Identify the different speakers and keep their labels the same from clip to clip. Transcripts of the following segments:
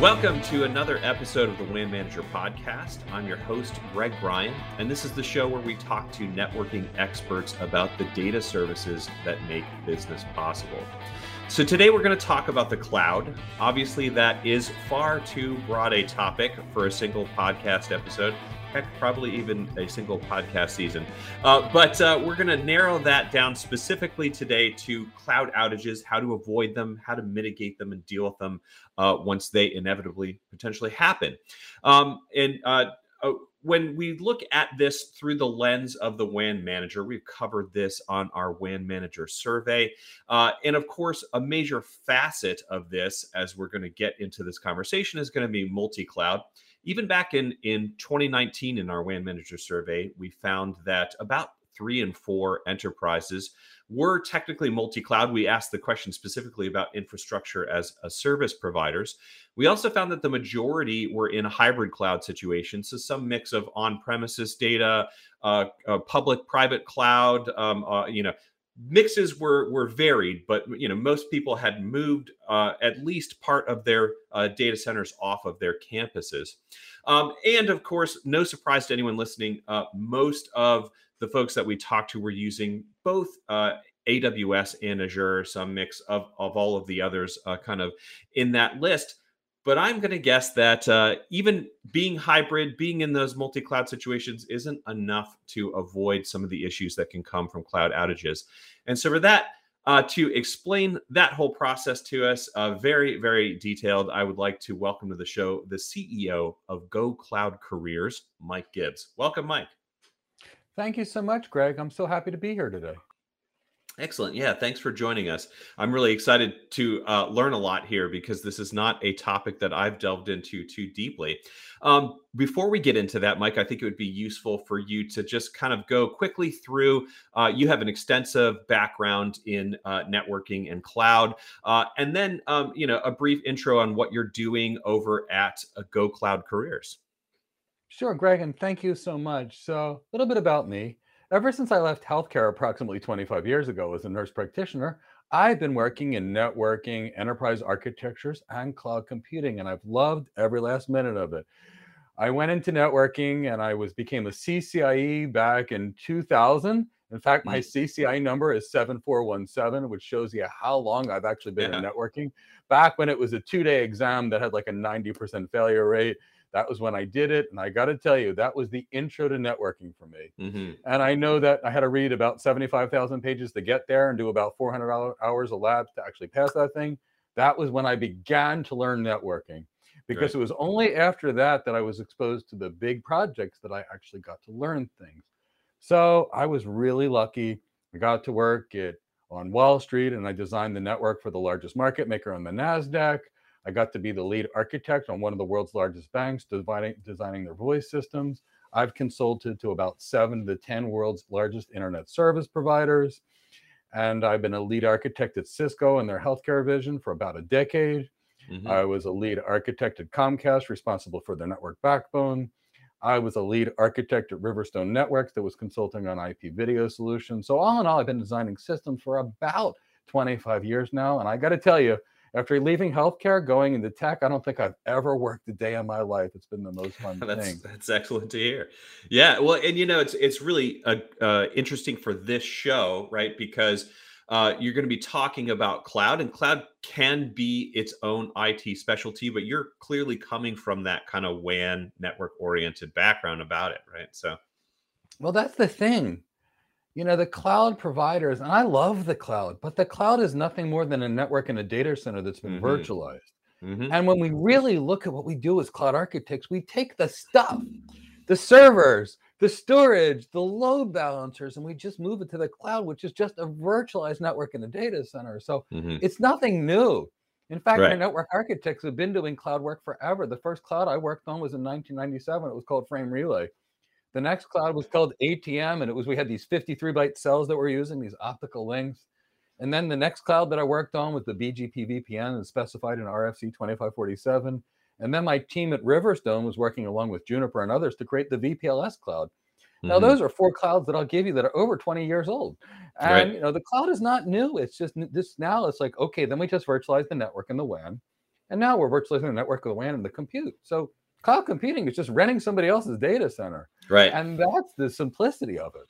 Speaker 1: Welcome to another episode of the WAN Manager Podcast. I'm your host, Greg Bryan, and this is the show where we talk to networking experts about the data services that make business possible. So, today we're going to talk about the cloud. Obviously, that is far too broad a topic for a single podcast episode heck, probably even a single podcast season. Uh, but uh, we're going to narrow that down specifically today to cloud outages, how to avoid them, how to mitigate them, and deal with them uh, once they inevitably potentially happen. Um, and uh, uh, when we look at this through the lens of the WAN manager, we've covered this on our WAN manager survey. Uh, and of course, a major facet of this, as we're going to get into this conversation, is going to be multi cloud even back in in 2019 in our WAN manager survey, we found that about three and four enterprises were technically multi-cloud. We asked the question specifically about infrastructure as a service providers. We also found that the majority were in hybrid cloud situations, so some mix of on-premises data, uh, uh, public-private cloud, um, uh, you know, mixes were were varied, but you know most people had moved uh, at least part of their uh, data centers off of their campuses. Um, and of course, no surprise to anyone listening, uh, most of the folks that we talked to were using both uh, AWS and Azure, some mix of of all of the others, uh, kind of in that list. But I'm going to guess that uh, even being hybrid, being in those multi cloud situations isn't enough to avoid some of the issues that can come from cloud outages. And so, for that, uh, to explain that whole process to us, uh, very, very detailed, I would like to welcome to the show the CEO of Go Cloud Careers, Mike Gibbs. Welcome, Mike.
Speaker 2: Thank you so much, Greg. I'm so happy to be here today.
Speaker 1: Excellent. Yeah, thanks for joining us. I'm really excited to uh, learn a lot here because this is not a topic that I've delved into too deeply. Um, before we get into that, Mike, I think it would be useful for you to just kind of go quickly through. Uh, you have an extensive background in uh, networking and cloud, uh, and then um, you know a brief intro on what you're doing over at uh, Go Cloud Careers.
Speaker 2: Sure, Greg, and thank you so much. So, a little bit about me. Ever since I left healthcare approximately 25 years ago as a nurse practitioner, I've been working in networking, enterprise architectures, and cloud computing, and I've loved every last minute of it. I went into networking and I was became a CCIE back in 2000. In fact, my mm. CCIE number is 7417, which shows you how long I've actually been yeah. in networking. Back when it was a two-day exam that had like a 90% failure rate that was when I did it. And I got to tell you, that was the intro to networking for me. Mm-hmm. And I know that I had to read about 75,000 pages to get there and do about 400 hours of labs to actually pass that thing. That was when I began to learn networking because right. it was only after that that I was exposed to the big projects that I actually got to learn things. So I was really lucky. I got to work at on Wall Street and I designed the network for the largest market maker on the NASDAQ. I got to be the lead architect on one of the world's largest banks, designing, designing their voice systems. I've consulted to about seven of the 10 world's largest internet service providers. And I've been a lead architect at Cisco and their healthcare vision for about a decade. Mm-hmm. I was a lead architect at Comcast, responsible for their network backbone. I was a lead architect at Riverstone Networks that was consulting on IP video solutions. So, all in all, I've been designing systems for about 25 years now. And I got to tell you, after leaving healthcare, going into tech, I don't think I've ever worked a day in my life. It's been the most fun
Speaker 1: that's,
Speaker 2: thing.
Speaker 1: That's excellent to hear. Yeah, well, and you know, it's it's really uh, uh, interesting for this show, right? Because uh, you're going to be talking about cloud, and cloud can be its own IT specialty, but you're clearly coming from that kind of WAN network oriented background about it, right? So,
Speaker 2: well, that's the thing you know the cloud providers and i love the cloud but the cloud is nothing more than a network and a data center that's been mm-hmm. virtualized mm-hmm. and when we really look at what we do as cloud architects we take the stuff the servers the storage the load balancers and we just move it to the cloud which is just a virtualized network in a data center so mm-hmm. it's nothing new in fact right. our network architects have been doing cloud work forever the first cloud i worked on was in 1997 it was called frame relay the next cloud was called ATM, and it was we had these 53 byte cells that we're using, these optical links. And then the next cloud that I worked on was the BGP VPN and specified in RFC 2547. And then my team at Riverstone was working along with Juniper and others to create the VPLS cloud. Now, mm-hmm. those are four clouds that I'll give you that are over 20 years old. And right. you know, the cloud is not new. It's just this now it's like, okay, then we just virtualize the network and the WAN. And now we're virtualizing the network of the WAN and the compute. So cloud computing is just renting somebody else's data center.
Speaker 1: Right.
Speaker 2: And that's the simplicity of it.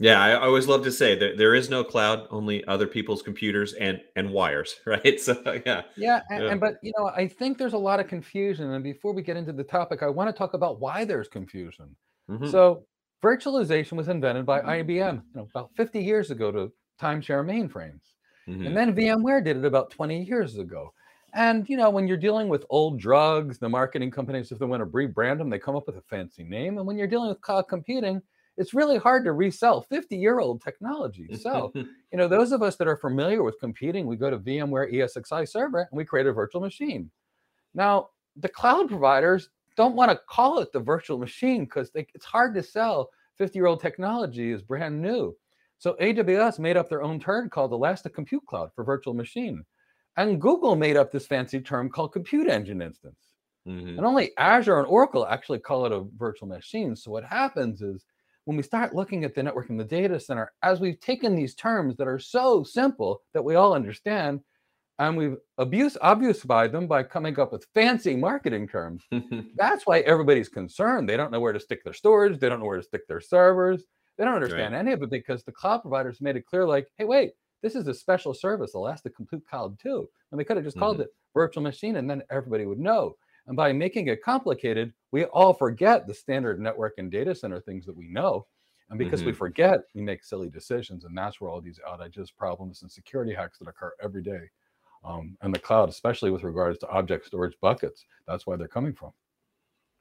Speaker 1: Yeah, I always love to say that there is no cloud, only other people's computers and and wires, right? So
Speaker 2: yeah. Yeah, and, yeah. and but you know, I think there's a lot of confusion. And before we get into the topic, I want to talk about why there's confusion. Mm-hmm. So virtualization was invented by IBM, you know, about 50 years ago to timeshare mainframes. Mm-hmm. And then VMware did it about 20 years ago. And you know, when you're dealing with old drugs, the marketing companies, if they want to rebrand them, they come up with a fancy name. And when you're dealing with cloud computing, it's really hard to resell 50 year old technology. So, you know, those of us that are familiar with computing, we go to VMware ESXi server and we create a virtual machine. Now, the cloud providers don't want to call it the virtual machine because it's hard to sell 50 year old technology is brand new. So AWS made up their own term called Elastic Compute Cloud for virtual machine. And Google made up this fancy term called compute engine instance. Mm-hmm. And only Azure and Oracle actually call it a virtual machine. So what happens is when we start looking at the network in the data center, as we've taken these terms that are so simple that we all understand, and we've abused obfuscated them by coming up with fancy marketing terms. That's why everybody's concerned. They don't know where to stick their storage. They don't know where to stick their servers. They don't understand right. any of it because the cloud providers made it clear, like, hey, wait, this is a special service, Elastic Compute Cloud too. And they could have just mm-hmm. called it virtual machine and then everybody would know. And by making it complicated, we all forget the standard network and data center things that we know. And because mm-hmm. we forget, we make silly decisions. And that's where all these outages, problems, and security hacks that occur every day um, and the cloud, especially with regards to object storage buckets. That's why they're coming from.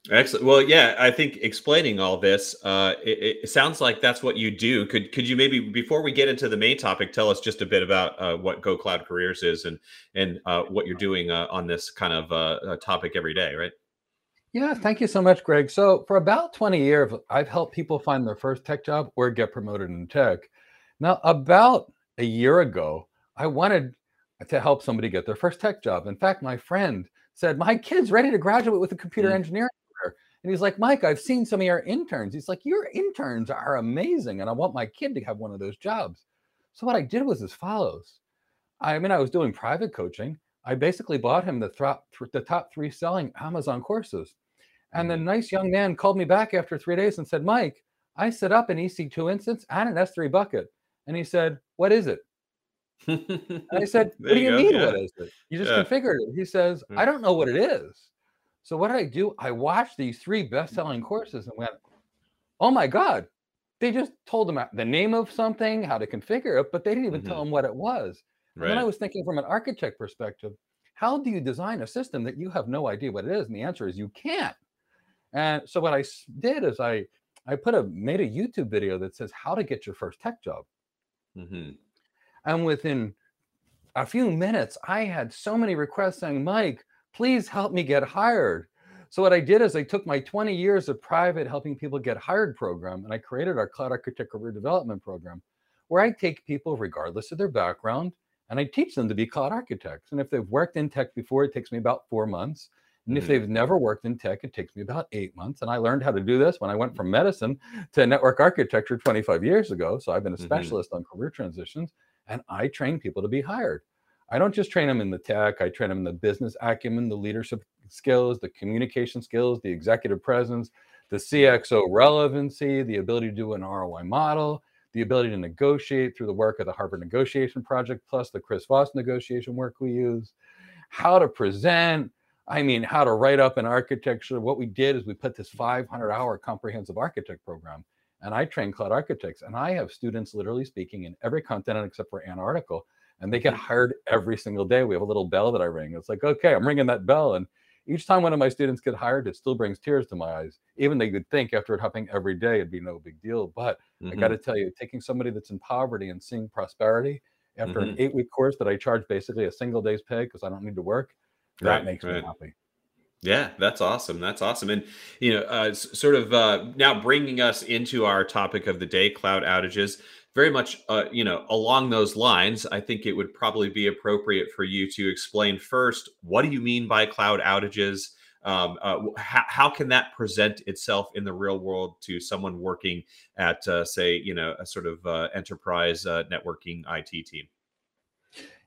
Speaker 1: Excellent. Well, yeah, I think explaining all this, uh, it, it, sounds like that's what you do. Could could you maybe before we get into the main topic, tell us just a bit about uh, what Go Cloud Careers is and and uh, what you're doing uh, on this kind of uh, topic every day, right?
Speaker 2: Yeah, thank you so much, Greg. So for about 20 years, I've helped people find their first tech job or get promoted in tech. Now, about a year ago, I wanted to help somebody get their first tech job. In fact, my friend said, My kid's ready to graduate with a computer mm. engineering. And he's like, Mike, I've seen some of your interns. He's like, Your interns are amazing. And I want my kid to have one of those jobs. So what I did was as follows. I mean, I was doing private coaching. I basically bought him the, top, the top three selling Amazon courses. And the mm. nice young man called me back after three days and said, Mike, I set up an EC2 instance and an S3 bucket. And he said, What is it? and I said, What do you, you mean? Yeah. What is it? You just yeah. configured it. He says, I don't know what it is. So what did I do? I watched these three best-selling courses and went, Oh my God. They just told them the name of something, how to configure it, but they didn't even mm-hmm. tell them what it was. Right. And then I was thinking from an architect perspective, how do you design a system that you have no idea what it is? And the answer is you can't. And so what I did is I I put a made a YouTube video that says how to get your first tech job. Mm-hmm. And within a few minutes, I had so many requests saying, Mike, please help me get hired. So what I did is I took my 20 years of private helping people get hired program and I created our cloud architect career development program where I take people regardless of their background and I teach them to be cloud architects. And if they've worked in tech before, it takes me about four months. And if mm-hmm. they've never worked in tech, it takes me about eight months. And I learned how to do this when I went from medicine to network architecture 25 years ago. So I've been a mm-hmm. specialist mm-hmm. on career transitions and I train people to be hired. I don't just train them in the tech, I train them in the business acumen, the leadership skills, the communication skills, the executive presence, the CXO relevancy, the ability to do an ROI model, the ability to negotiate through the work of the Harvard Negotiation Project, plus the Chris Voss negotiation work we use, how to present. I mean, how to write up an architecture. What we did is we put this 500 hour comprehensive architect program and I train cloud architects, and I have students literally speaking in every continent except for Antarctica, and they get mm-hmm. hired every single day. We have a little bell that I ring. It's like, okay, I'm ringing that bell, and each time one of my students get hired, it still brings tears to my eyes. Even they could think after it happening every day, it'd be no big deal. But mm-hmm. I got to tell you, taking somebody that's in poverty and seeing prosperity after mm-hmm. an eight week course that I charge basically a single day's pay because I don't need to work, that right, makes right. me happy.
Speaker 1: Yeah, that's awesome. That's awesome. And you know, uh, sort of uh, now bringing us into our topic of the day, cloud outages. Very much, uh, you know, along those lines, I think it would probably be appropriate for you to explain first what do you mean by cloud outages. Um, uh, how, how, can that present itself in the real world to someone working at, uh, say, you know, a sort of uh, enterprise uh, networking IT team?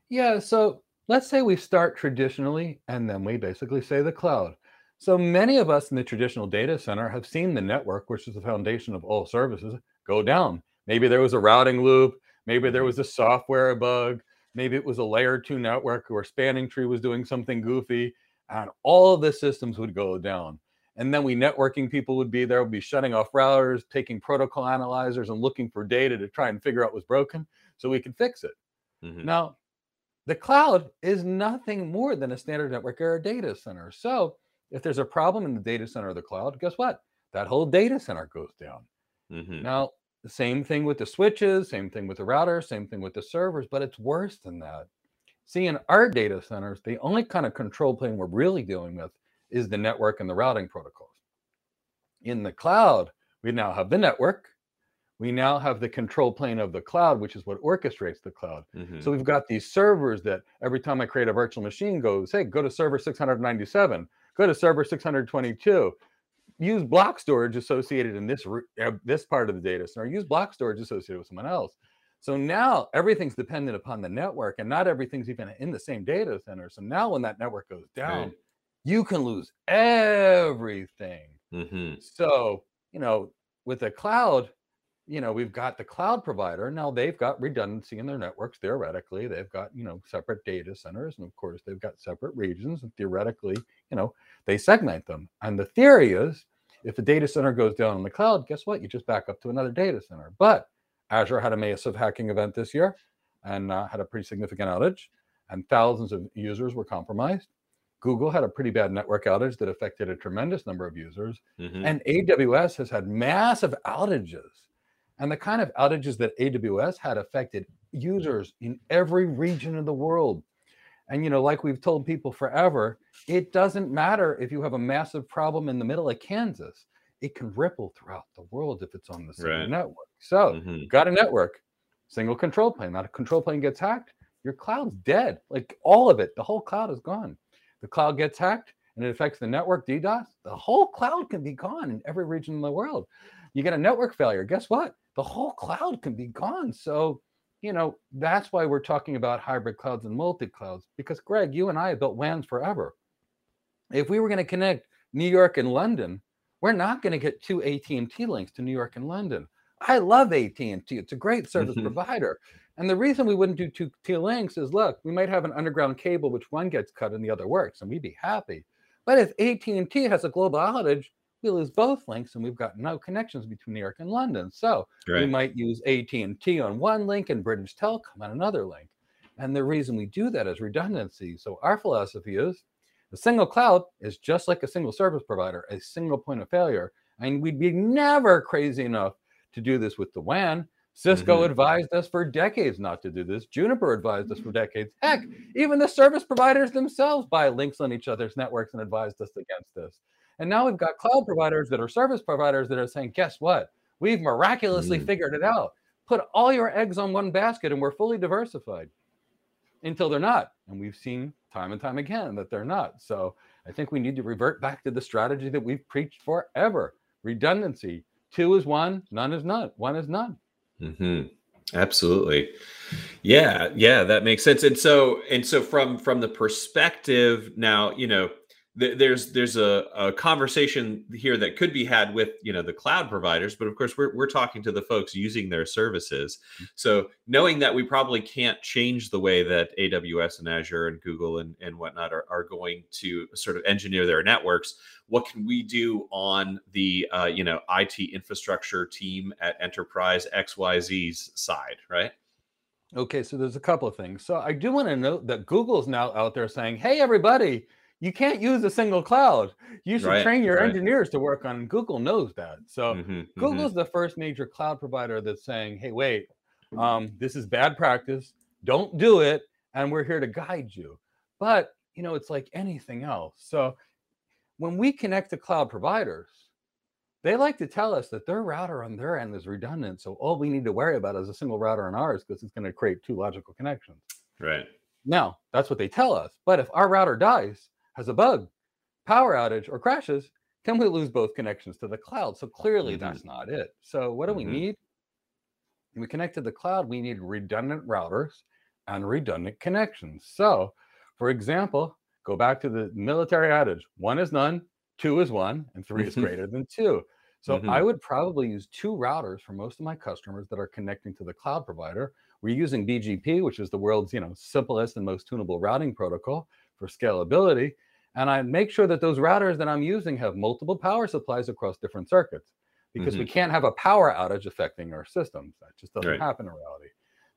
Speaker 2: Yeah. So let's say we start traditionally and then we basically say the cloud. So many of us in the traditional data center have seen the network, which is the foundation of all services, go down. Maybe there was a routing loop, maybe there was a software bug, maybe it was a layer two network or spanning tree was doing something goofy, and all of the systems would go down. And then we networking people would be there, would be shutting off routers, taking protocol analyzers, and looking for data to try and figure out what's broken so we can fix it. Mm-hmm. Now, the cloud is nothing more than a standard network or a data center. So if there's a problem in the data center or the cloud, guess what? That whole data center goes down. Mm-hmm. Now, the same thing with the switches, same thing with the router, same thing with the servers, but it's worse than that. See, in our data centers, the only kind of control plane we're really dealing with is the network and the routing protocols. In the cloud, we now have the network, we now have the control plane of the cloud, which is what orchestrates the cloud. Mm-hmm. So we've got these servers that every time I create a virtual machine goes, hey, go to server 697, go to server 622, use block storage associated in this uh, this part of the data center, use block storage associated with someone else. So now everything's dependent upon the network, and not everything's even in the same data center. So now when that network goes down, right. you can lose everything. Mm-hmm. So you know, with the cloud, you know, we've got the cloud provider. Now they've got redundancy in their networks. Theoretically, they've got, you know, separate data centers. And of course, they've got separate regions. And theoretically, you know, they segment them. And the theory is if a data center goes down in the cloud, guess what? You just back up to another data center. But Azure had a massive hacking event this year and uh, had a pretty significant outage, and thousands of users were compromised. Google had a pretty bad network outage that affected a tremendous number of users. Mm-hmm. And AWS has had massive outages and the kind of outages that AWS had affected users in every region of the world. And, you know, like we've told people forever, it doesn't matter if you have a massive problem in the middle of Kansas, it can ripple throughout the world if it's on the same right. network. So, mm-hmm. got a network, single control plane. That control plane gets hacked, your cloud's dead. Like all of it, the whole cloud is gone. The cloud gets hacked and it affects the network DDoS, the whole cloud can be gone in every region of the world. You get a network failure, guess what? the whole cloud can be gone. So, you know, that's why we're talking about hybrid clouds and multi clouds. Because, Greg, you and I have built WANs forever. If we were going to connect New York and London, we're not going to get two AT&T links to New York and London. I love AT&T. It's a great service mm-hmm. provider. And the reason we wouldn't do two T links is look, we might have an underground cable which one gets cut and the other works, and we'd be happy. But if AT&T has a global outage, we lose both links and we've got no connections between New York and London. So right. we might use AT&T on one link and British Telecom on another link. And the reason we do that is redundancy. So our philosophy is a single cloud is just like a single service provider, a single point of failure. And we'd be never crazy enough to do this with the WAN. Cisco mm-hmm. advised us for decades not to do this. Juniper advised us for decades. Heck, even the service providers themselves buy links on each other's networks and advised us against this. And now we've got cloud providers that are service providers that are saying, guess what? We've miraculously mm. figured it out. Put all your eggs on one basket and we're fully diversified until they're not. And we've seen time and time again that they're not. So I think we need to revert back to the strategy that we've preached forever redundancy. Two is one, none is none, one is none.
Speaker 1: Mm-hmm. Absolutely. Yeah, yeah, that makes sense. And so and so from from the perspective now, you know, there's there's a, a, conversation here that could be had with you know the cloud providers but of course we're, we're talking to the folks using their services. Mm. so knowing that we probably can't change the way that aws and azure and google and, and whatnot are, are going to sort of engineer their networks what can we do on the uh, you know it infrastructure team at enterprise xyz's side right?
Speaker 2: Okay so there's a couple of things. So i do want to note that google's now out there saying hey everybody you can't use a single cloud. You should right, train your right. engineers to work on. Google knows that. So mm-hmm, Google's mm-hmm. the first major cloud provider that's saying, "Hey, wait, um, this is bad practice. Don't do it, and we're here to guide you." But you know, it's like anything else. So when we connect to cloud providers, they like to tell us that their router on their end is redundant. So all we need to worry about is a single router on ours because it's going to create two logical connections.
Speaker 1: Right.
Speaker 2: Now, that's what they tell us. But if our router dies, has a bug, power outage, or crashes, can we lose both connections to the cloud. So clearly mm-hmm. that's not it. So what do mm-hmm. we need? When we connect to the cloud, we need redundant routers and redundant connections. So For example, go back to the military adage one is none, two is one, and 3 is greater than two. So
Speaker 1: Mhm.
Speaker 2: I would probably use two routers for most of my customers that are connecting to the cloud provider. We're using BGP, which is the world's you know simplest and most tunable routing protocol for scalability. And I make sure that those routers that I'm using have multiple power supplies across different circuits because we can't have a power outage affecting our systems. That just doesn't
Speaker 1: Right.
Speaker 2: happen in reality.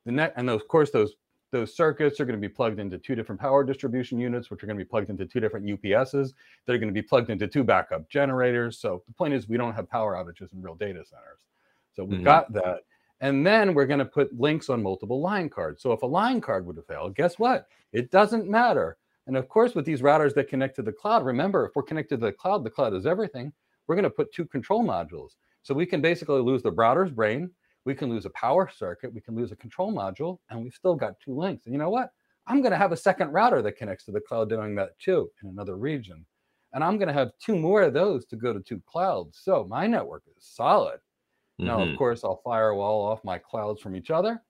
Speaker 2: The net and of course those those circuits are going to be plugged into two different power distribution units, which are going to be plugged into two different UPSs. They're going to be plugged into two backup generators. So the point is, we don't have power outages in real data centers. So we've
Speaker 1: Mhm.
Speaker 2: got that. And then we're going to put links on multiple line cards. So if a line card would have failed, guess what? It doesn't matter. And of course, with these routers that connect to the cloud, remember, if we're connected to the cloud, the cloud is everything. We're going to put two control modules. So we can basically lose the router's brain, we can lose a power circuit, we can lose a control module, and we've still got two links. And you know what? I'm going to have a second router that connects to the cloud doing that too in another region. And I'm going to have two more of those to go to two clouds. So my network is solid. Now,
Speaker 1: Mhm.
Speaker 2: of course, I'll firewall off my clouds from each other,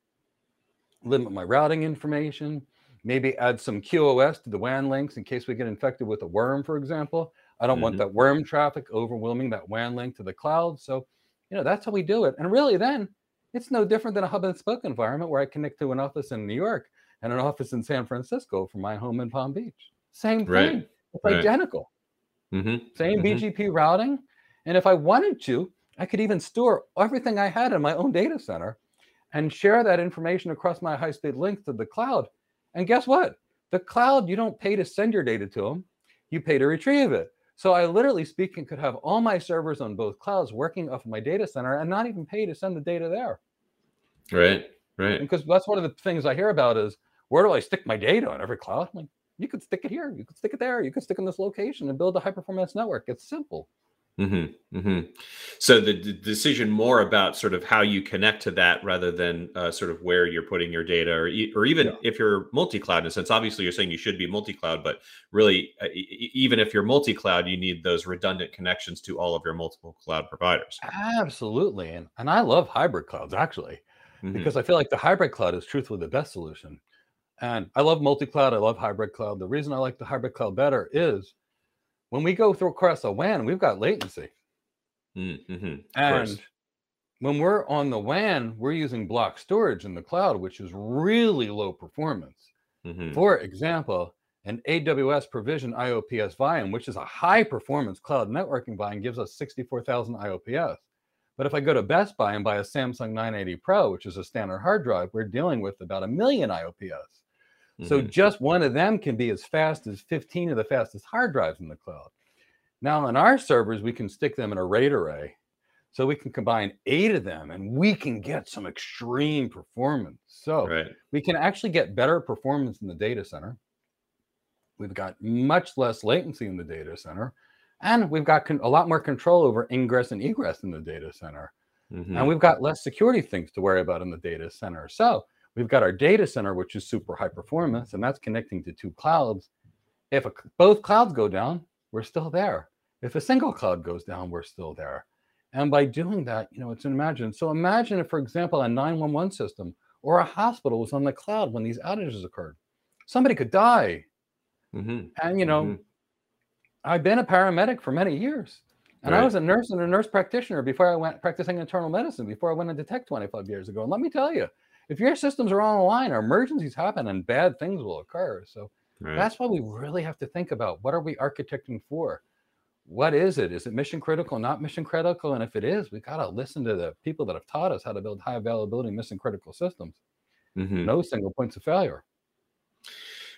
Speaker 2: limit my routing information, maybe add some QoS to the WAN links in case we get infected with a worm, for example. I don't want
Speaker 1: Mhm.
Speaker 2: that worm traffic overwhelming that WAN link to the cloud. So, you know, that's how we do it. And really, then it's no different than a hub and spoke environment where I connect to an office in New York and an office in San Francisco from my home in Palm Beach. Same thing.
Speaker 1: Right.
Speaker 2: It's
Speaker 1: Right.
Speaker 2: identical
Speaker 1: Mhm.
Speaker 2: same
Speaker 1: Mhm.
Speaker 2: BGP routing. And if I wanted to, I could even store everything I had in my own data center and share that information across my high speed link to the cloud. And guess what? The cloud, you don't pay to send your data to them, you pay to retrieve it. So I literally speaking could have all my servers on both clouds working off of my data center and not even pay to send the data there.
Speaker 1: Right. Right.
Speaker 2: Because that's one of the things I hear about is where do I stick my data on every cloud? I'm like, you could stick it here, you could stick it there, you could stick in this location and build a high performance network. It's simple.
Speaker 1: Hmm hmm So the, the decision more about sort of how you connect to that rather than uh, sort of where you're putting your data, or e- or even
Speaker 2: Yeah.
Speaker 1: if you're multi-cloud in a sense. Obviously, you're saying you should be multi-cloud, but really, uh, e- even if you're multi-cloud, you need those redundant connections to all of your multiple cloud providers.
Speaker 2: Absolutely. And and I love hybrid clouds actually,
Speaker 1: Mhm.
Speaker 2: because I feel like the hybrid cloud is truthfully the best solution. And I love multi-cloud, I love hybrid cloud. The reason I like the hybrid cloud better is when we go through across a WAN, we've got latency.
Speaker 1: Mm-hmm. Of course.
Speaker 2: And when we're on the WAN, we're using block storage in the cloud, which is really low performance.
Speaker 1: Mhm.
Speaker 2: For example, an AWS provision IOPS volume, which is a high performance cloud networking volume, gives us 64,000 IOPS. But if I go to Best Buy and buy a Samsung 980 Pro, which is a standard hard drive, we're dealing with about a million IOPS. So
Speaker 1: Mhm.
Speaker 2: just one of them can be as fast as 15 of the fastest hard drives in the cloud. Now, on our servers, we can stick them in a RAID array. So we can combine eight of them and we can get some extreme performance. So
Speaker 1: right.
Speaker 2: we can actually get better performance in the data center. We've got much less latency in the data center, and we've got con- a lot more control over ingress and egress in the data center.
Speaker 1: Mhm.
Speaker 2: And we've got less security things to worry about in the data center. So we've got our data center, which is super high performance, and that's connecting to two clouds. If a, both clouds go down, we're still there. If a single cloud goes down, we're still there. And by doing that, you know, it's an imagine. So imagine if, for example, a 911 system or a hospital was on the cloud when these outages occurred. Somebody could die.
Speaker 1: Mhm.
Speaker 2: And, you know,
Speaker 1: Mhm.
Speaker 2: I've been a paramedic for many years. And I was a nurse and a nurse practitioner before I went practicing internal medicine, before I went into tech 25 years ago. And let me tell you, if your systems are on the line, emergencies happen and bad things will occur. So
Speaker 1: Right.
Speaker 2: that's why we really have to think about what are we architecting for? What is it? Is it mission critical, not mission critical? And if it is, we got to listen to the people that have taught us how to build high availability mission critical systems.
Speaker 1: Mhm.
Speaker 2: No single points of failure.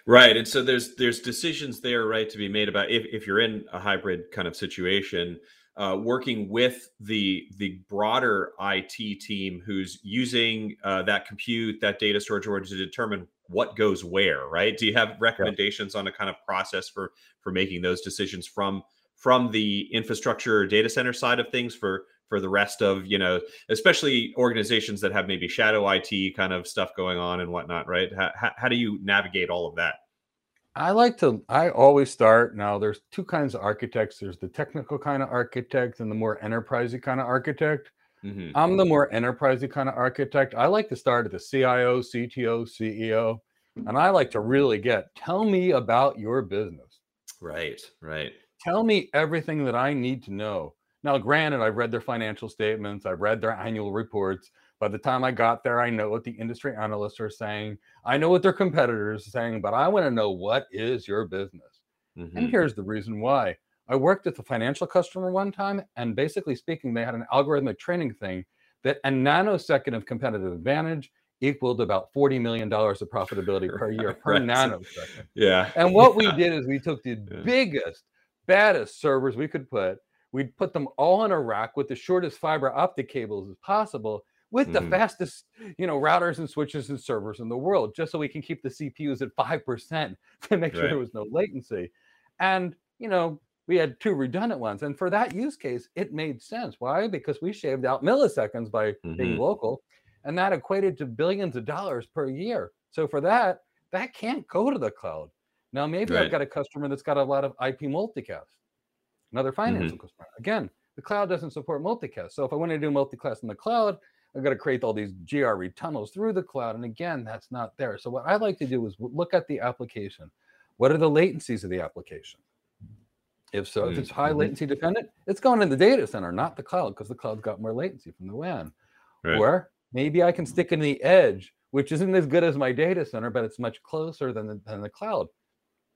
Speaker 1: Right. And so there's there's decisions there, right, to be made about if, if you're in a hybrid kind of situation, uh, working with the the broader IT team who's using uh, that compute, that data storage order to determine what goes where, right? Do you have recommendations on a kind of process for for making those decisions from from the infrastructure data center side of things for for the rest of you know especially organizations that have maybe shadow IT kind of stuff going on and whatnot, right? How, how do you navigate all of that?
Speaker 2: I like to, I always start now. There's two kinds of architects there's the technical kind of architect and the more enterprisey kind of architect.
Speaker 1: Mhm.
Speaker 2: I'm the more enterprisey kind of architect. I like to start at the CIO, CTO, CEO. And I like to really get tell me about your business.
Speaker 1: Right, right.
Speaker 2: Tell me everything that I need to know. Now, granted, I've read their financial statements, I've read their annual reports. By the time I got there, I know what the industry analysts are saying. I know what their competitors are saying, but I want to know what is your business. Mm-hmm. And here's the reason why. I worked with a financial customer one time, and basically speaking, they had an algorithmic training thing that a nanosecond of competitive advantage equaled about $40 million of profitability per year per right. nanosecond.
Speaker 1: Yeah.
Speaker 2: And what we did is we took the yeah. biggest, baddest servers we could put, we'd put them all in a rack with the shortest fiber optic cables as possible with mm. the fastest you know routers and switches and servers in the world just so we can keep the cpus at 5% to make sure right. there was no latency and you know we had two redundant ones. And for that use case, it made sense. Why? Because we shaved out milliseconds by mm-hmm. being local, and that equated to billions of dollars per year. So for that, that can't go to the cloud. Now, maybe right. I've got a customer that's got a lot of IP multicast, another financial mm-hmm. customer. Again, the cloud doesn't support multicast. So if I want to do multicast in the cloud, I've got to create all these GRE tunnels through the cloud. And again, that's not there. So what I like to do is look at the application. What are the latencies of the application? If so, if it's high mm-hmm. latency dependent, it's going in the data center, not the cloud, because the cloud's got more latency from the WAN. Right. Or maybe I can stick in the edge, which isn't as good as my data center, but it's much closer than the, than the cloud.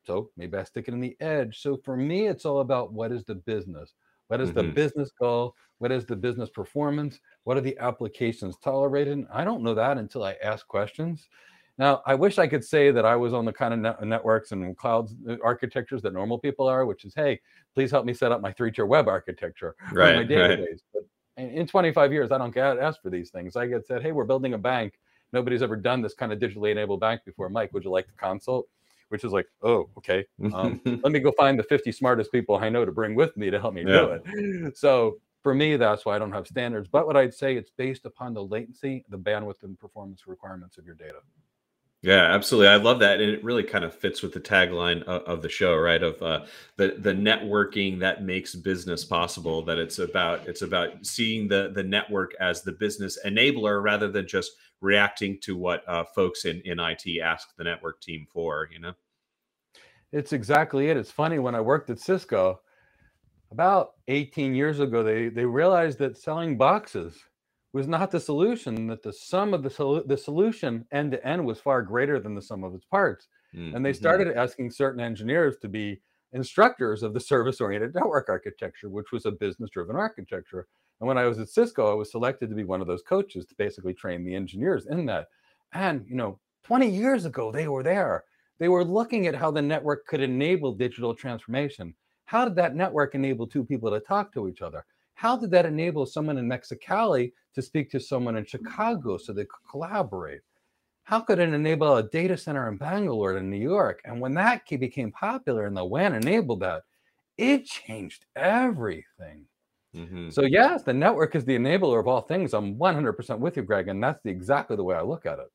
Speaker 2: So maybe I stick it in the edge. So for me, it's all about what is the business? What is mm-hmm. the business goal? What is the business performance? What are the applications tolerated? I don't know that until I ask questions. Now, I wish I could say that I was on the kind of net- networks and clouds uh, architectures that normal people are, which is, hey, please help me set up my three-tier web architecture
Speaker 1: right,
Speaker 2: my
Speaker 1: database.
Speaker 2: Right. But in 25 years, I don't get asked for these things. I get said, hey, we're building a bank. Nobody's ever done this kind of digitally enabled bank before. Mike, would you like to consult? Which is like, oh, okay. Um, let me go find the 50 smartest people I know to bring with me to help me yeah. do it. So for me, that's why I don't have standards. But what I'd say, it's based upon the latency, the bandwidth, and performance requirements of your data.
Speaker 1: Yeah, absolutely. I love that, and it really kind of fits with the tagline of, of the show, right? Of uh, the the networking that makes business possible. That it's about it's about seeing the the network as the business enabler rather than just reacting to what uh, folks in in IT ask the network team for. You know,
Speaker 2: it's exactly it. It's funny when I worked at Cisco about 18 years ago, they they realized that selling boxes was not the solution, that the sum of the, sol- the solution end to end was far greater than the sum of its parts. Mm-hmm. And they mm-hmm. started asking certain engineers to be instructors of the service oriented network architecture, which was a business driven architecture. And when I was at Cisco, I was selected to be one of those coaches to basically train the engineers in that. And, you know, 20 years ago, they were there. They were looking at how the network could enable digital transformation. How did that network enable two people to talk to each other? How did that enable someone in Mexicali to speak to someone in Chicago so they could collaborate? How could it enable a data center in Bangalore in New York? And when that became popular and the WAN enabled that, it changed everything. Mm-hmm. So yes, the network is the enabler of all things. I'm 100% with you, Greg, and that's the, exactly the way I look at it.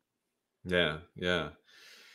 Speaker 1: Yeah, yeah.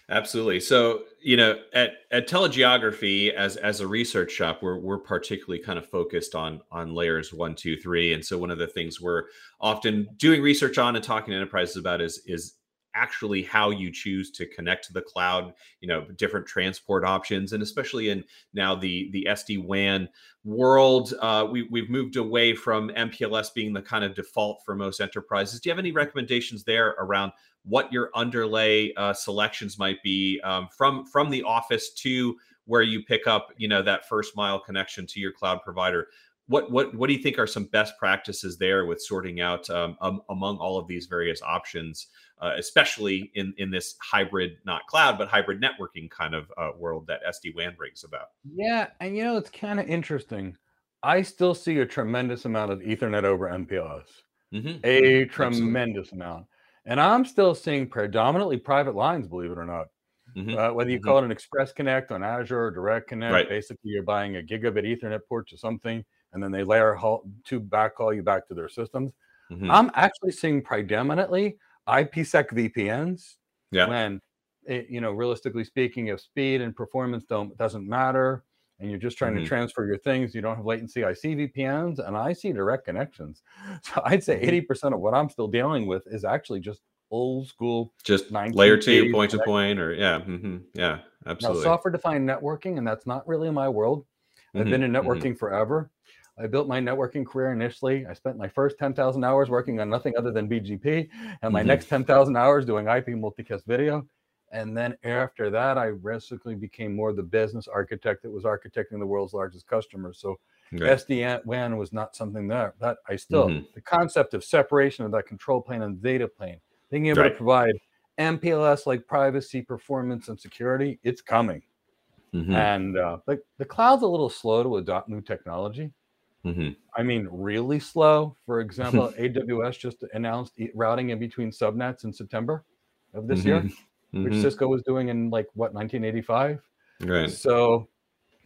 Speaker 1: Absolutely. So, you know, at, at TeleGeography as as a research shop, we're we're particularly kind of focused on on layers one, two, three. And so one of the things we're often doing research on and talking to enterprises about is is actually how you choose to connect to the cloud you know different transport options and especially in now the the sd-wan world uh, we, we've moved away from mpls being the kind of default for most enterprises. Do you have any recommendations there around what your underlay uh, selections might be um, from from the office to where you pick up you know that first mile connection to your cloud provider? What what what do you think are some best practices there with sorting out um, um, among all of these various options uh, especially in in this hybrid not cloud but hybrid networking kind of uh, world that sd-wan brings about
Speaker 2: yeah and you know it's kind of interesting i still see a tremendous amount of ethernet over mpls mm-hmm. a tremendous Absolutely. amount and I'm still seeing predominantly private lines, believe it or not. Mm-hmm. Uh, whether you mm-hmm. call it an Express Connect on Azure or Direct Connect, right. basically you're buying a gigabit Ethernet port to something, and then they layer to back call you back to their systems. Mm-hmm. I'm actually seeing predominantly IPsec VPNs. Yeah. When it, you know, realistically speaking, if speed and performance don't doesn't matter, and you're just trying mm-hmm. to transfer your things, you don't have latency. I see VPNs and I see direct connections. So I'd say 80% mm-hmm. of what I'm still dealing with is actually just old school.
Speaker 1: Just layer two, point to point, or yeah, mm-hmm, yeah, absolutely.
Speaker 2: Now, software defined networking, and that's not really my world. I've mm-hmm, been in mm-hmm. networking forever. I built my networking career initially. I spent my first 10,000 hours working on nothing other than BGP and my mm-hmm. next 10,000 hours doing IP multicast video. And then after that, I basically became more the business architect that was architecting the world's largest customers. So okay. SD-WAN was not something that, that I still, mm-hmm. the concept of separation of that control plane and data plane, being able right. to provide MPLS like privacy, performance, and security, it's coming. Mm-hmm. And uh, the, the cloud's a little slow to adopt new technology. Mm-hmm. I mean, really slow. For example, AWS just announced routing in between subnets in September of this year. Mm-hmm mm-hmm. which Cisco was doing in like what 1985. Right. So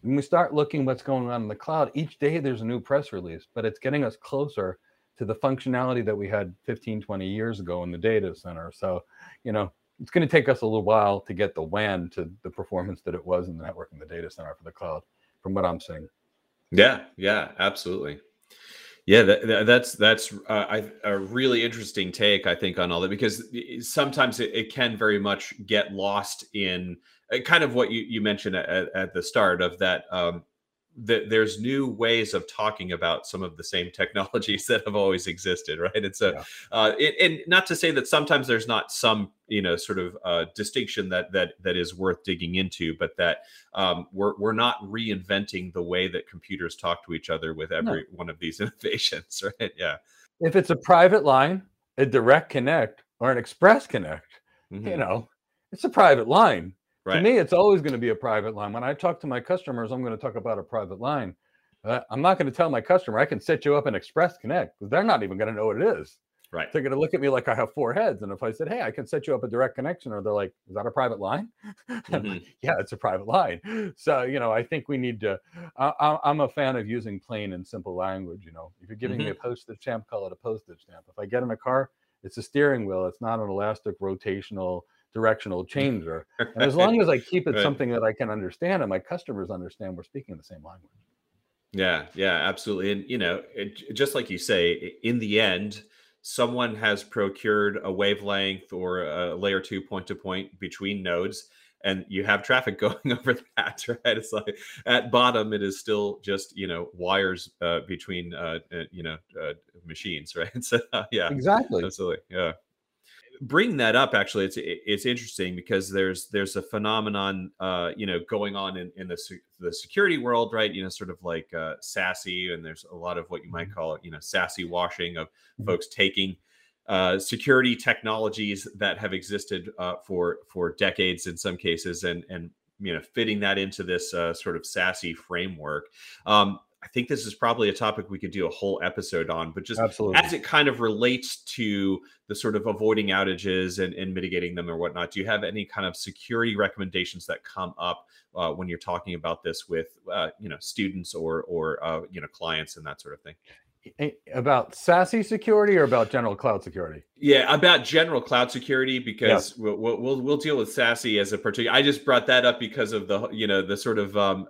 Speaker 2: when we start looking what's going on in the cloud, each day there's a new press release, but it's getting us closer to the functionality that we had 15, 20 years ago in the data center. So, you know, it's going to take us a little while to get the WAN to the performance that it was in the network in the data center for the cloud, from what I'm seeing.
Speaker 1: Yeah, yeah, absolutely. Yeah, that, that's that's uh, a really interesting take, I think, on all that because sometimes it, it can very much get lost in uh, kind of what you, you mentioned at, at the start of that um, that there's new ways of talking about some of the same technologies that have always existed, right? And so, yeah. uh, it, and not to say that sometimes there's not some, you know, sort of uh, distinction that that that is worth digging into, but that um, we're we're not reinventing the way that computers talk to each other with every no. one of these innovations, right? Yeah.
Speaker 2: If it's a private line, a direct connect, or an express connect, mm-hmm. you know, it's a private line. Right. To me, it's always going to be a private line. When I talk to my customers, I'm going to talk about a private line. Uh, I'm not going to tell my customer I can set you up an Express Connect because they're not even going to know what it is.
Speaker 1: Right.
Speaker 2: They're going to look at me like I have four heads. And if I said, "Hey, I can set you up a direct connection," or they're like, "Is that a private line?" Mm-hmm. like, yeah, it's a private line. So you know, I think we need to. I, am a fan of using plain and simple language. You know, if you're giving mm-hmm. me a postage stamp, call it a postage stamp. If I get in a car, it's a steering wheel. It's not an elastic rotational directional changer. And as long as I keep it right. something that I can understand and my customers understand, we're speaking the same language.
Speaker 1: Yeah, yeah, absolutely. And you know, it, just like you say, in the end, someone has procured a wavelength or a layer two point to point between nodes and you have traffic going over that right it's like at bottom it is still just you know wires uh, between uh, uh you know uh, machines right so yeah
Speaker 2: exactly
Speaker 1: absolutely yeah bring that up actually it's it's interesting because there's there's a phenomenon uh you know going on in in the the security world right you know sort of like uh SASE and there's a lot of what you might mm-hmm. call you know SASE washing of mm-hmm. folks taking uh, security technologies that have existed uh, for for decades in some cases and and you know fitting that into this uh, sort of SASE framework um, I think this is probably a topic we could do a whole episode on, but just Absolutely. as it kind of relates to the sort of avoiding outages and, and mitigating them or whatnot, do you have any kind of security recommendations that come up uh, when you're talking about this with uh, you know students or or uh, you know clients and that sort of thing?
Speaker 2: About SASE security or about general cloud security?
Speaker 1: Yeah, about general cloud security because yeah. we'll, we'll, we'll deal with SASE as a particular. I just brought that up because of the you know the sort of um,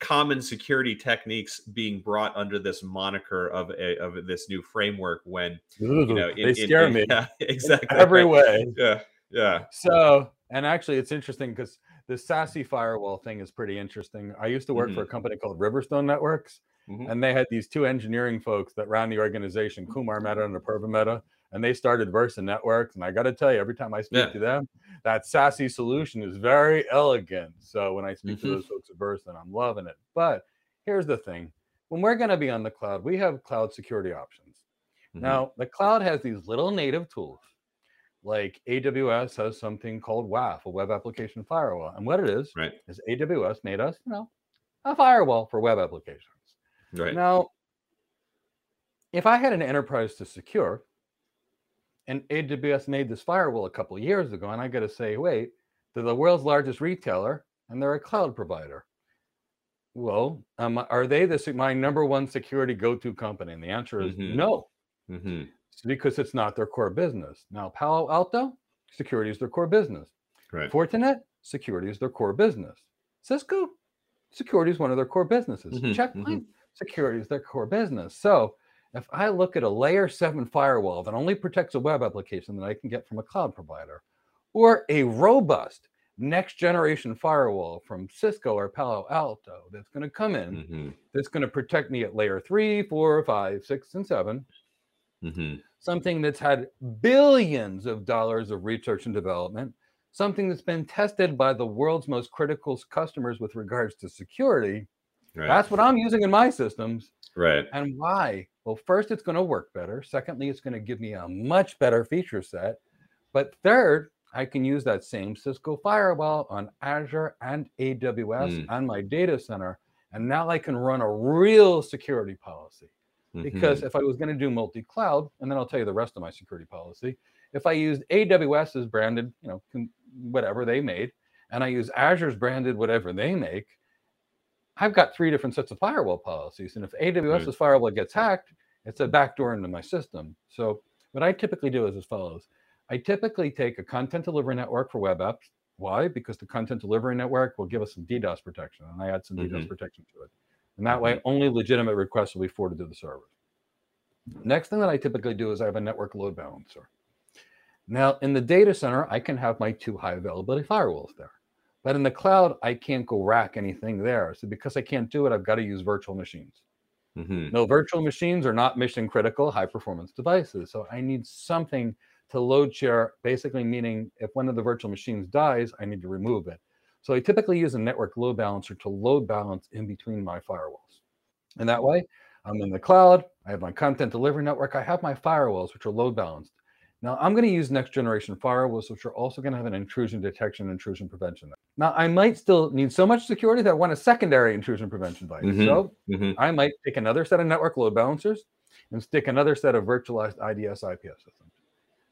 Speaker 1: common security techniques being brought under this moniker of a, of this new framework when
Speaker 2: Ooh, you know in, they scare in, me.
Speaker 1: Yeah, exactly.
Speaker 2: Every way.
Speaker 1: Yeah yeah.
Speaker 2: So and actually it's interesting because the SASE firewall thing is pretty interesting. I used to work mm-hmm. for a company called Riverstone Networks mm-hmm. and they had these two engineering folks that ran the organization Kumar Mehta and Apurva Mehta and they started Versa Networks. And I got to tell you, every time I speak yeah. to them, that SASE solution is very elegant. So when I speak mm-hmm. to those folks at Versa, I'm loving it. But here's the thing when we're going to be on the cloud, we have cloud security options. Mm-hmm. Now, the cloud has these little native tools. Like AWS has something called WAF, a web application firewall. And what it is,
Speaker 1: right.
Speaker 2: is AWS made us, you know, a firewall for web applications.
Speaker 1: Right.
Speaker 2: Now, if I had an enterprise to secure, and AWS made this firewall a couple years ago, and I got to say, wait, they're the world's largest retailer, and they're a cloud provider. Well, um, are they this my number one security go-to company? And the answer is mm-hmm. no, mm-hmm. it's because it's not their core business. Now, Palo Alto, security is their core business.
Speaker 1: Right.
Speaker 2: Fortinet, security is their core business. Cisco, security is one of their core businesses. Mm-hmm. Checkpoint, mm-hmm. security is their core business. So if I look at a layer seven firewall that only protects a web application that I can get from a cloud provider, or a robust next generation firewall from Cisco or Palo Alto that's going to come in, mm-hmm. that's going to protect me at layer three, four, five, six, and 7 mm-hmm. Something that's had billions of dollars of research and development, something that's been tested by the world's most critical customers with regards to security. Right. That's what I'm using in my systems.
Speaker 1: Right.
Speaker 2: And why? Well, first, it's going to work better. Secondly, it's going to give me a much better feature set. But third, I can use that same Cisco firewall on Azure and AWS mm. and my data center. And now I can run a real security policy. Mm-hmm. Because if I was going to do multi cloud, and then I'll tell you the rest of my security policy, if I used AWS's branded, you know, whatever they made, and I use Azure's branded whatever they make, I've got three different sets of firewall policies. And if AWS's right. firewall gets hacked, it's a backdoor into my system. So what I typically do is as follows. I typically take a content delivery network for web apps. Why? Because the content delivery network will give us some DDoS protection, and I add some mm-hmm. DDoS protection to it. And that way, mm-hmm. only legitimate requests will be forwarded to the server. Next thing that I typically do is I have a network load balancer. Now, in the data center, I can have my two high availability firewalls there. But in the cloud, I can't go rack anything there. So because I can't do it, I've got to use virtual machines. Mm-hmm. No, virtual machines are not mission critical, high performance devices. So I need something to load share, basically meaning if one of the virtual machines dies, I need to remove it. So I typically use a network load balancer to load balance in between my firewalls. And that way, I'm in the cloud, I have my content delivery network, I have my firewalls, which are load balanced. Now I'm going to use next generation firewalls, which are also going to have an intrusion detection, intrusion prevention. Now I might still need so much security that I want a secondary intrusion prevention device. Mm-hmm. So mm-hmm. I might take another set of network load balancers and stick another set of virtualized IDS IPS systems.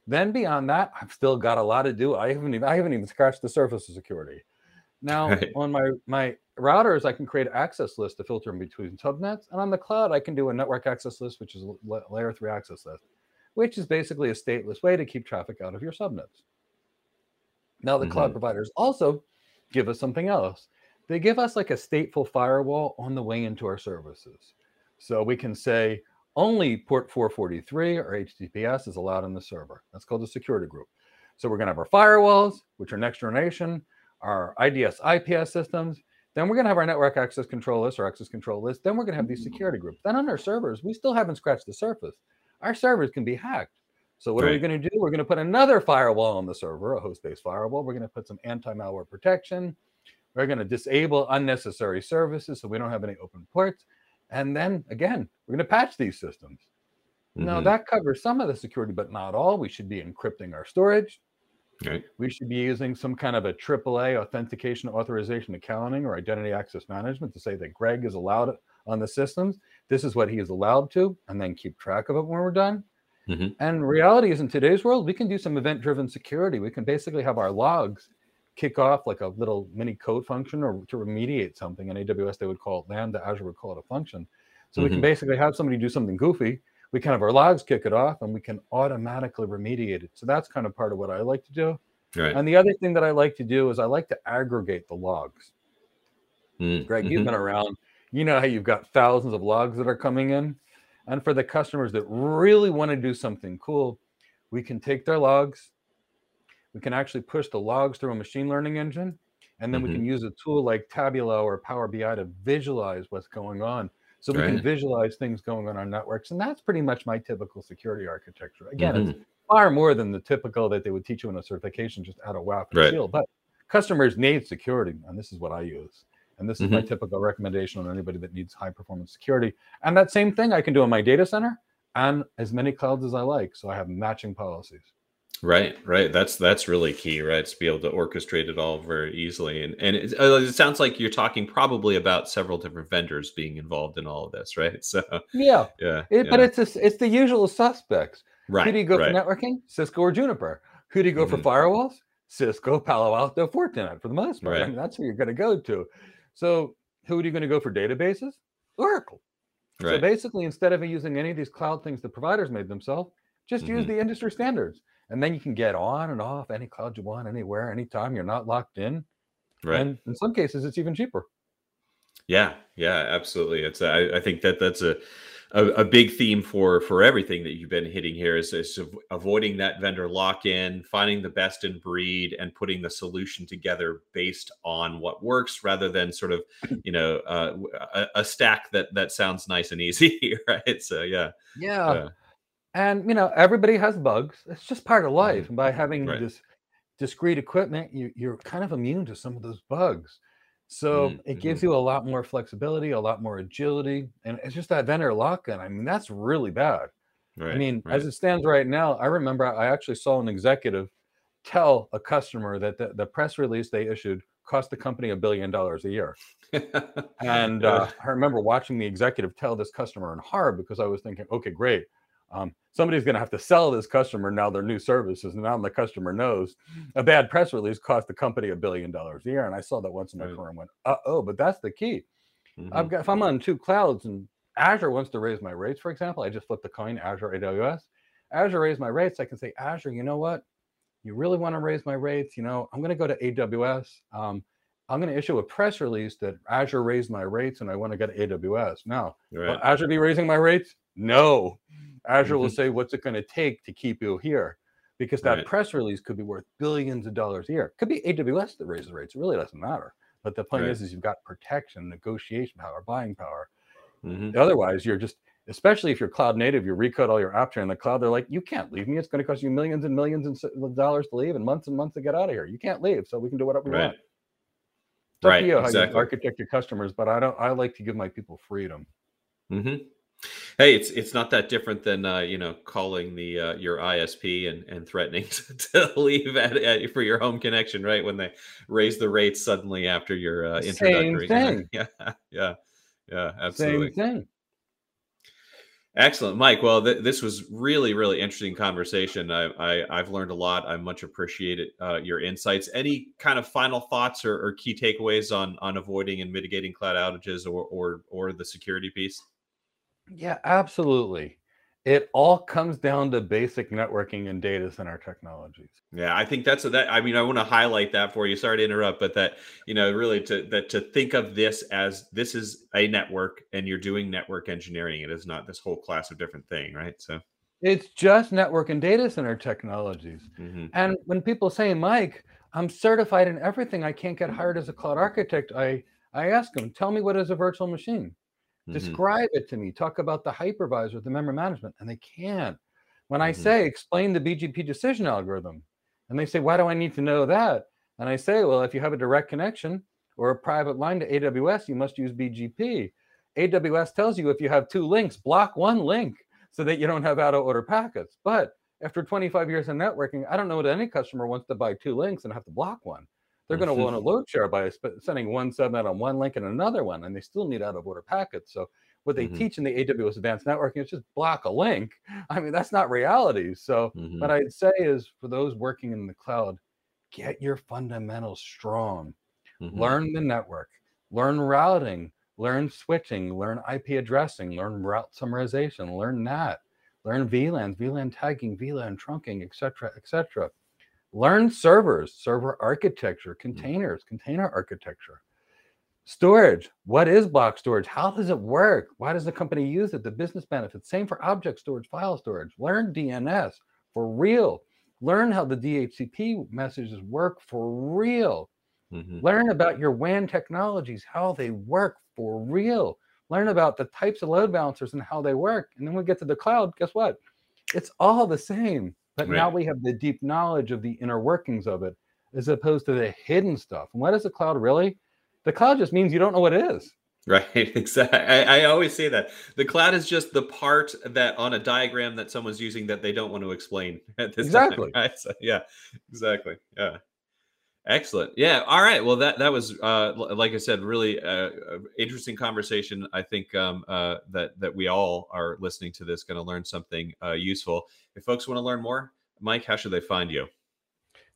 Speaker 2: Then beyond that, I've still got a lot to do. I haven't even I haven't even scratched the surface of security. Now right. on my my routers, I can create access list to filter in between subnets, and on the cloud, I can do a network access list, which is a layer three access list which is basically a stateless way to keep traffic out of your subnets. Now, the mm-hmm. cloud providers also give us something else. They give us like a stateful firewall on the way into our services. So we can say only port 443 or HTTPS is allowed on the server. That's called a security group. So we're going to have our firewalls, which are next generation, our IDS IPS systems. Then we're going to have our network access control list or access control list. Then we're going to have these security groups. Then on our servers, we still haven't scratched the surface our servers can be hacked. So what right. are we going to do? We're going to put another firewall on the server, a host-based firewall. We're going to put some anti-malware protection. We're going to disable unnecessary services so we don't have any open ports. And then again, we're going to patch these systems. Mm-hmm. Now that covers some of the security, but not all. We should be encrypting our storage. Right. We should be using some kind of a AAA authentication, authorization, accounting, or identity access management to say that Greg is allowed on the systems. This is what he is allowed to, and then keep track of it when we're done. Mm-hmm. And reality is in today's world, we can do some event driven security. We can basically have our logs kick off like a little mini code function or to remediate something. In AWS, they would call it Lambda, Azure would call it a function. So mm-hmm. we can mm-hmm. basically have somebody do something goofy. We can have our logs kick it off and we can automatically remediate it. So that's kind of part of what I like to do. Right. And the other thing that I like to do is I like to aggregate the logs. Mm-hmm. Greg, you've mm-hmm. been around you know how you've got thousands of logs that are coming in. And for the customers that really want to do something cool, we can take their logs, we can actually push the logs through a machine learning engine, and then mm-hmm. we can use a tool like Tableau or Power BI to visualize what's going on. So we right. can visualize things going on our networks. And that's pretty much my typical security architecture. Again, mm-hmm. it's far more than the typical that they would teach you in a certification, just add a WAF and right. shield. But customers need security, and this is what I use. And this is mm-hmm. my typical recommendation on anybody that needs high performance security. And that same thing I can do in my data center and as many clouds as I like. So I have matching policies.
Speaker 1: Right, right. That's that's really key, right? To be able to orchestrate it all very easily, and and it, uh, it, sounds like you're talking probably about several different vendors being involved in all of this, right? So
Speaker 2: yeah, yeah. It, yeah. But it's a, it's the usual suspects.
Speaker 1: Right.
Speaker 2: Who do you go
Speaker 1: right.
Speaker 2: for networking? Cisco or Juniper. Who do you go mm-hmm. for firewalls? Cisco, Palo Alto, Fortinet for the most part. Right. I mean, that's who you're going to go to. So who are you going to go for databases? Oracle. Right. So basically, instead of using any of these cloud things the providers made themselves, just mm-hmm. use the industry standards. And then you can get on and off any cloud you want, anywhere, anytime. You're not locked in. Right. And in some cases, it's even cheaper.
Speaker 1: Yeah, yeah, absolutely. It's I, I think that that's a a, a, big theme for for everything that you've been hitting here is, is avoiding that vendor lock-in, finding the best in breed, and putting the solution together based on what works, rather than sort of you know uh, a, a, stack that that sounds nice and easy, right? So yeah,
Speaker 2: yeah. Uh, and you know everybody has bugs. It's just part of life. Mm-hmm. And by having right. this discrete equipment, you, you're kind of immune to some of those bugs. So mm-hmm. it gives you a lot more flexibility, a lot more agility, and it's just that vendor lock-in. I mean, that's really bad. Right, I mean, right. as it stands right now, I remember I actually saw an executive tell a customer that the, the press release they issued cost the company a billion dollars a year. and uh, I remember watching the executive tell this customer in horror because I was thinking, okay, great. Um, somebody's going to have to sell this customer now their new services. And now the customer knows a bad press release cost the company a billion dollars a year. And I saw that once in my right. career and went, uh oh, but that's the key. Mm-hmm. I've got if I'm on two clouds and Azure wants to raise my rates, for example, I just flip the coin, Azure AWS. Azure raise my rates. I can say, Azure, you know what? You really want to raise my rates? You know, I'm going to go to AWS. Um, I'm going to issue a press release that Azure raised my rates and I want to get AWS. Now, right. will Azure be raising my rates? No. Azure mm-hmm. will say, what's it going to take to keep you here? Because that right. press release could be worth billions of dollars a year. Could be AWS that raises rates. It really doesn't matter. But the point right. is, is you've got protection, negotiation power, buying power. Mm-hmm. Otherwise, you're just, especially if you're cloud native, you recode all your apps in the cloud. They're like, you can't leave me. It's going to cost you millions and millions of dollars to leave and months and months to get out of here. You can't leave. So we can do whatever we want. It's right. you exactly. how you architect your customers, but I don't. I like to give my people freedom.
Speaker 1: Mm-hmm. Hey, it's it's not that different than uh, you know calling the uh, your ISP and, and threatening to, leave at, at, for your home connection, right? When they raise the rates suddenly after your uh, introductory.
Speaker 2: Same thing.
Speaker 1: Yeah, yeah, yeah, absolutely.
Speaker 2: Same thing.
Speaker 1: Excellent, Mike. Well, th- this was really, really interesting conversation. I, I have learned a lot. I much appreciate uh, your insights. Any kind of final thoughts or, or key takeaways on on avoiding and mitigating cloud outages or or or the security piece?
Speaker 2: Yeah, absolutely. It all comes down to basic networking and data center technologies.
Speaker 1: Yeah, I think that's a, that. I mean, I want to highlight that for you. Sorry to interrupt, but that you know, really to that to think of this as this is a network, and you're doing network engineering. It is not this whole class of different thing, right? So
Speaker 2: it's just network and data center technologies. Mm-hmm. And when people say, Mike, I'm certified in everything, I can't get hired as a cloud architect. I I ask them, tell me what is a virtual machine. Mm-hmm. Describe it to me. Talk about the hypervisor, the memory management, and they can't. When I mm-hmm. say explain the BGP decision algorithm, and they say, why do I need to know that? And I say, well, if you have a direct connection or a private line to AWS, you must use BGP. AWS tells you if you have two links, block one link so that you don't have out of order packets. But after 25 years of networking, I don't know that any customer wants to buy two links and have to block one. They're going to want to load share by sending one subnet on one link and another one, and they still need out of order packets. So what they mm-hmm. teach in the AWS Advanced Networking is just block a link. I mean, that's not reality. So mm-hmm. what I'd say is for those working in the cloud, get your fundamentals strong. Mm-hmm. Learn the network, learn routing, learn switching, learn IP addressing, learn route summarization, learn NAT, learn VLANs, VLAN tagging, VLAN trunking, etc., etc. Learn servers, server architecture, mm. containers, container architecture. Storage. What is block storage? How does it work? Why does the company use it? The business benefits. Same for object storage, file storage. Learn DNS for real. Learn how the DHCP messages work for real. Mm-hmm. Learn about your WAN technologies, how they work for real. Learn about the types of load balancers and how they work. And then we get to the cloud, guess what? It's all the same. But right. now we have the deep knowledge of the inner workings of it as opposed to the hidden stuff. And what is the cloud really? The cloud just means you don't know what it is.
Speaker 1: Right, exactly. I, I, always say that the cloud is just the part that on a diagram that someone's using that they don't want to explain
Speaker 2: at this exactly.
Speaker 1: time. Right? So, yeah, exactly. Yeah. Excellent. Yeah. All right. Well, that that was, uh, like I said, really uh, interesting conversation. I think um, uh, that that we all are listening to this going to learn something uh, useful. If folks want to learn more, Mike, how should they find you?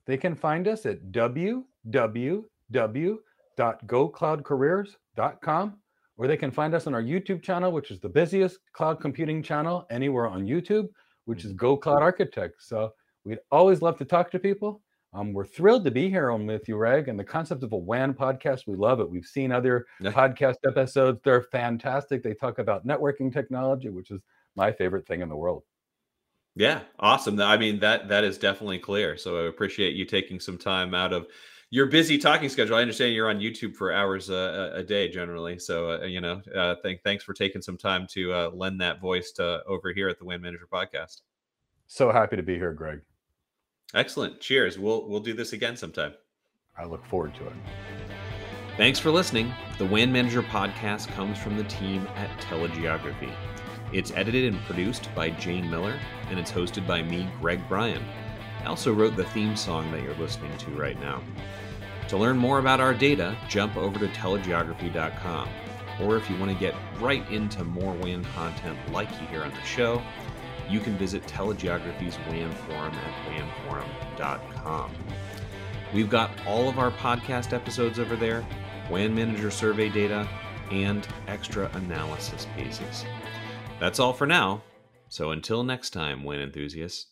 Speaker 2: They can find us at www.gocloudcareers.com, or they can find us on our YouTube channel, which is the busiest cloud computing channel anywhere on YouTube, which is mm-hmm. Go Cloud Architects. So we'd always love to talk to people Um, we're thrilled to be here on with you, Greg. And the concept of a WAN podcast, we love it. We've seen other yeah. podcast episodes. They're fantastic. They talk about networking technology, which is my favorite thing in the world.
Speaker 1: Yeah, awesome. I mean that that is definitely clear. So I appreciate you taking some time out of your busy talking schedule. I understand you're on YouTube for hours uh, a day generally. So uh, you know, uh, thank, thanks for taking some time to uh, lend that voice to over here at the WAN Manager podcast.
Speaker 2: So happy to be here, Greg.
Speaker 1: Excellent. Cheers. We'll we'll do this again sometime.
Speaker 2: I look forward to it.
Speaker 1: Thanks for listening. The WAN Manager podcast comes from the team at TeleGeography. It's edited and produced by Jane Miller, and it's hosted by me, Greg Bryan. I also wrote the theme song that you're listening to right now. To learn more about our data, jump over to telegeography.com. Or if you want to get right into more WAN content like you hear on the show, you can visit TeleGeography's WAN forum at wanforum.com. We've got all of our podcast episodes over there, WAN Manager survey data, and extra analysis pieces. That's all for now. So until next time, WAN enthusiasts,